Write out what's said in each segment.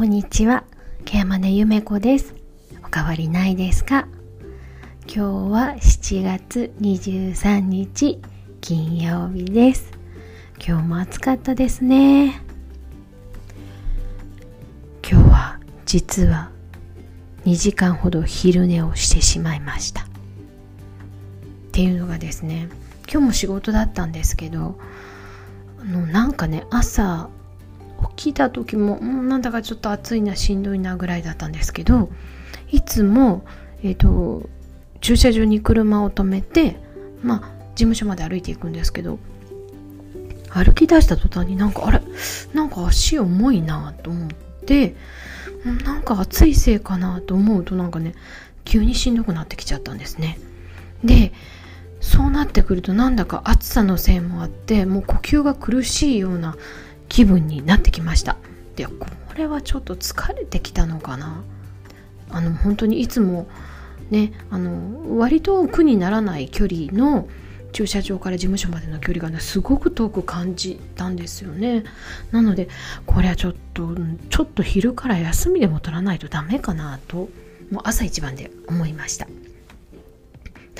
こんにちは、ケ山根ゆめこです。おかわりないですか？今日は7月23日金曜日です。今日も暑かったですね。今日は実は2時間ほど昼寝をしてしまいました。っていうのがですね、今日も仕事だったんですけど、あのなんかね朝起きた時も、うん、なんだかちょっと暑いなしんどいなぐらいだったんですけどいつも、えーと、駐車場に車を止めてまあ事務所まで歩いていくんですけど歩き出した途端になんかあれなんか足重いなと思ってなんか暑いせいかなと思うとなんかね急にしんどくなってきちゃったんですね。でそうなってくるとなんだか暑さのせいもあってもう呼吸が苦しいような気分になってきました。でこれはちょっと疲れてきたのかな。あの本当にいつもねあの割と苦にならない距離の駐車場から事務所までの距離がねすごく遠く感じたんですよね。なのでこれはちょっとちょっと昼から休みでも取らないとダメかなともう朝一番で思いました。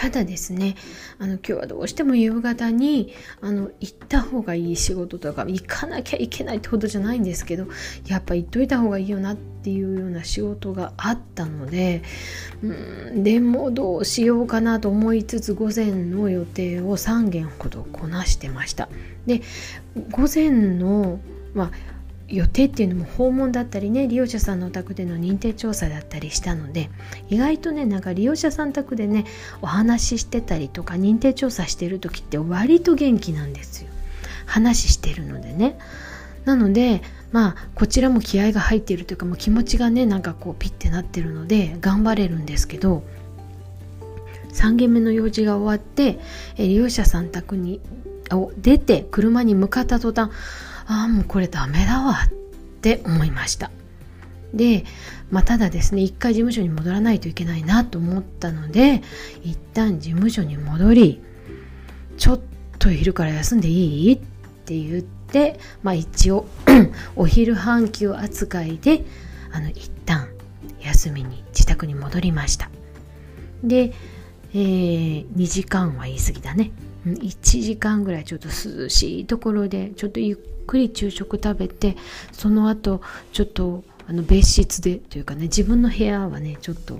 ただですねあの今日はどうしても夕方にあの行った方がいい仕事とか行かなきゃいけないってことじゃないんですけどやっぱ行っといた方がいいよなっていうような仕事があったのでうんでもどうしようかなと思いつつ午前の予定を3件ほどこなしてました。で午前のまあ予定っていうのも訪問だったりね利用者さんのお宅での認定調査だったりしたので意外とねなんか利用者さん宅でねお話ししてたりとか認定調査してる時って割と元気なんですよ。話してるのでね。なのでまあこちらも気合が入っているというかもう気持ちがねなんかこうピッてなってるので頑張れるんですけど3軒目の用事が終わって利用者さん宅にを出て車に向かった途端ああもうこれダメだわって思いました。で、まあ、ただですね一回事務所に戻らないといけないなと思ったので一旦事務所に戻りちょっと昼から休んでいい？って言って、まあ、一応 お昼半休扱いであの一旦休みに自宅に戻りました。で、えー、2時間は言い過ぎだね。1時間ぐらいちょっと涼しいところでちょっとゆっくり昼食食べてその後ちょっとあの別室でというかね自分の部屋はねちょっと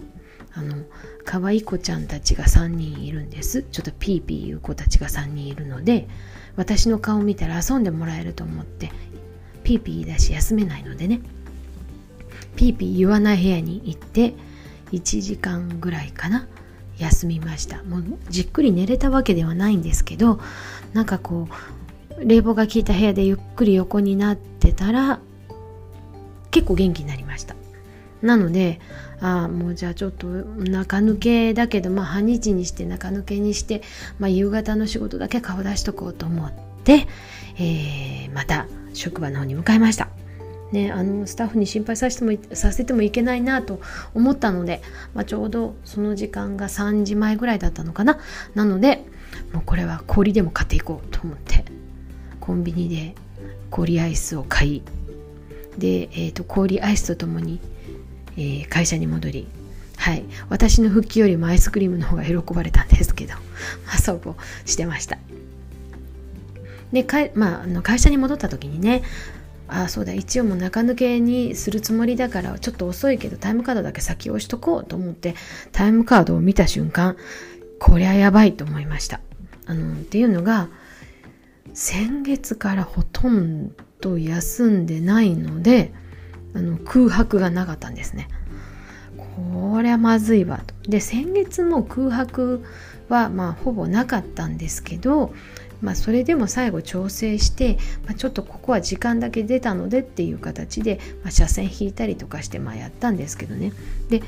あの可愛い子ちゃんたちが3人いるんです。ちょっとピーピー言う子たちが3人いるので私の顔見たら遊んでもらえると思ってピーピー言い出し休めないのでね。ピーピー言わない部屋に行って1時間ぐらいかな。休みました。もうじっくり寝れたわけではないんですけどなんかこう冷房が効いた部屋でゆっくり横になってたら結構元気になりました。なのでああもうじゃあちょっと中抜けだけどまあ半日にして中抜けにして、まあ、夕方の仕事だけ顔出しとこうと思って、えー、また職場の方に向かいました。ね、あのスタッフに心配させてもさせてもいけないなと思ったので、まあ、ちょうどその時間が3時前ぐらいだったのかな。なのでもうこれは氷でも買っていこうと思ってコンビニで氷アイスを買いで、えーと、氷アイスとともに、えー、会社に戻りはい。私の復帰よりもアイスクリームの方が喜ばれたんですけど、まあ、そうこうしてました。でかいまあ、あの会社に戻った時にねあそうだ一応もう中抜けにするつもりだからちょっと遅いけどタイムカードだけ先押しとこうと思ってタイムカードを見た瞬間こりゃやばいと思いました。あのっていうのが先月からほとんど休んでないのであの空白がなかったんですね。こりゃまずいわと。で先月も空白はまあほぼなかったんですけどまあ、それでも最後調整して、まあ、ちょっとここは時間だけ出たのでっていう形で、まあ、車線引いたりとかしてまあやったんですけどね。で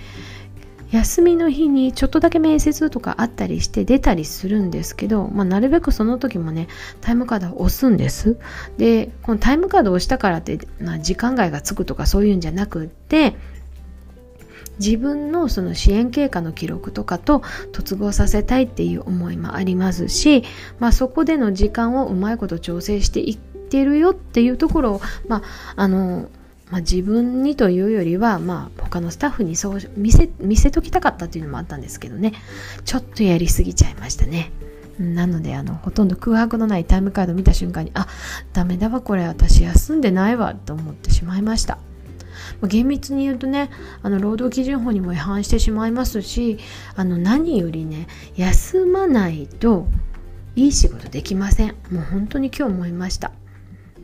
休みの日にちょっとだけ面接とかあったりして出たりするんですけど、まあ、なるべくその時もねタイムカードを押すんです。でこのタイムカードを押したからって、まあ、時間外がつくとかそういうんじゃなくって自分のその支援経過の記録とかと突合させたいっていう思いもありますし、まあ、そこでの時間をうまいこと調整していってるよっていうところを、まあ、あのまあ、自分にというよりは、まあ、他のスタッフにそう見せ見せときたかったっていうのもあったんですけどね。ちょっとやりすぎちゃいましたね。なのであのほとんど空白のないタイムカード見た瞬間にあダメだわこれ私休んでないわと思ってしまいました。ま厳密に言うとねあの労働基準法にも違反してしまいますしあの何よりね休まないといい仕事できません。もう本当に今日思いました。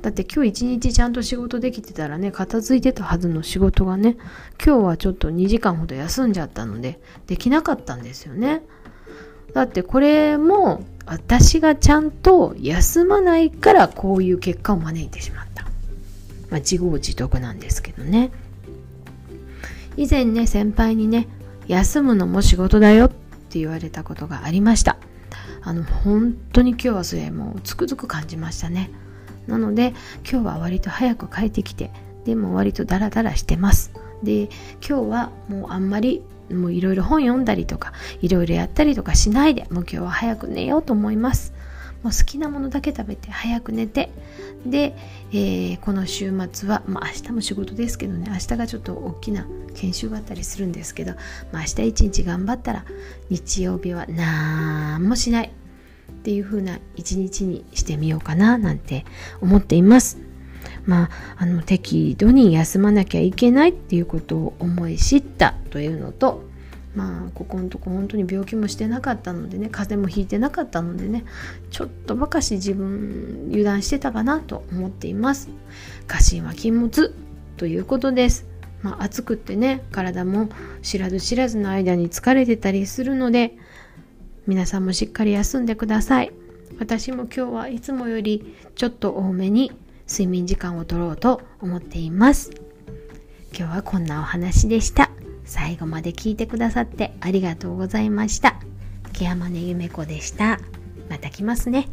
だって今日一日ちゃんと仕事できてたらね片付いてたはずの仕事がね今日はちょっと2時間ほど休んじゃったのでできなかったんですよね。だってこれも私がちゃんと休まないからこういう結果を招いてしまった、まあ、自業自得なんですけどね。以前ね先輩にね休むのも仕事だよって言われたことがありました。あの本当に今日はそれもうつくづく感じましたね。なので今日は割と早く帰ってきてでも割とダラダラしてます。で今日はもうあんまりもういろいろ本読んだりとかいろいろやったりとかしないでもう今日は早く寝ようと思います。もう好きなものだけ食べて早く寝てで、えー、この週末は、まあ、明日も仕事ですけどね明日がちょっと大きな研修があったりするんですけど、まあ、明日一日頑張ったら日曜日は何もしない。っていう風な一日にしてみようかななんて思っています。まあ、あの適度に休まなきゃいけないっていうことを思い知ったというのとまあここのとこ本当に病気もしてなかったのでね風邪もひいてなかったのでねちょっとばかし自分油断してたかなと思っています。過信は禁物ということです。まあ暑くってね体も知らず知らずの間に疲れてたりするので皆さんもしっかり休んでください。私も今日はいつもよりちょっと多めに睡眠時間を取ろうと思っています。今日はこんなお話でした。最後まで聞いてくださってありがとうございました。ケアマネゆめこでした。また来ますね。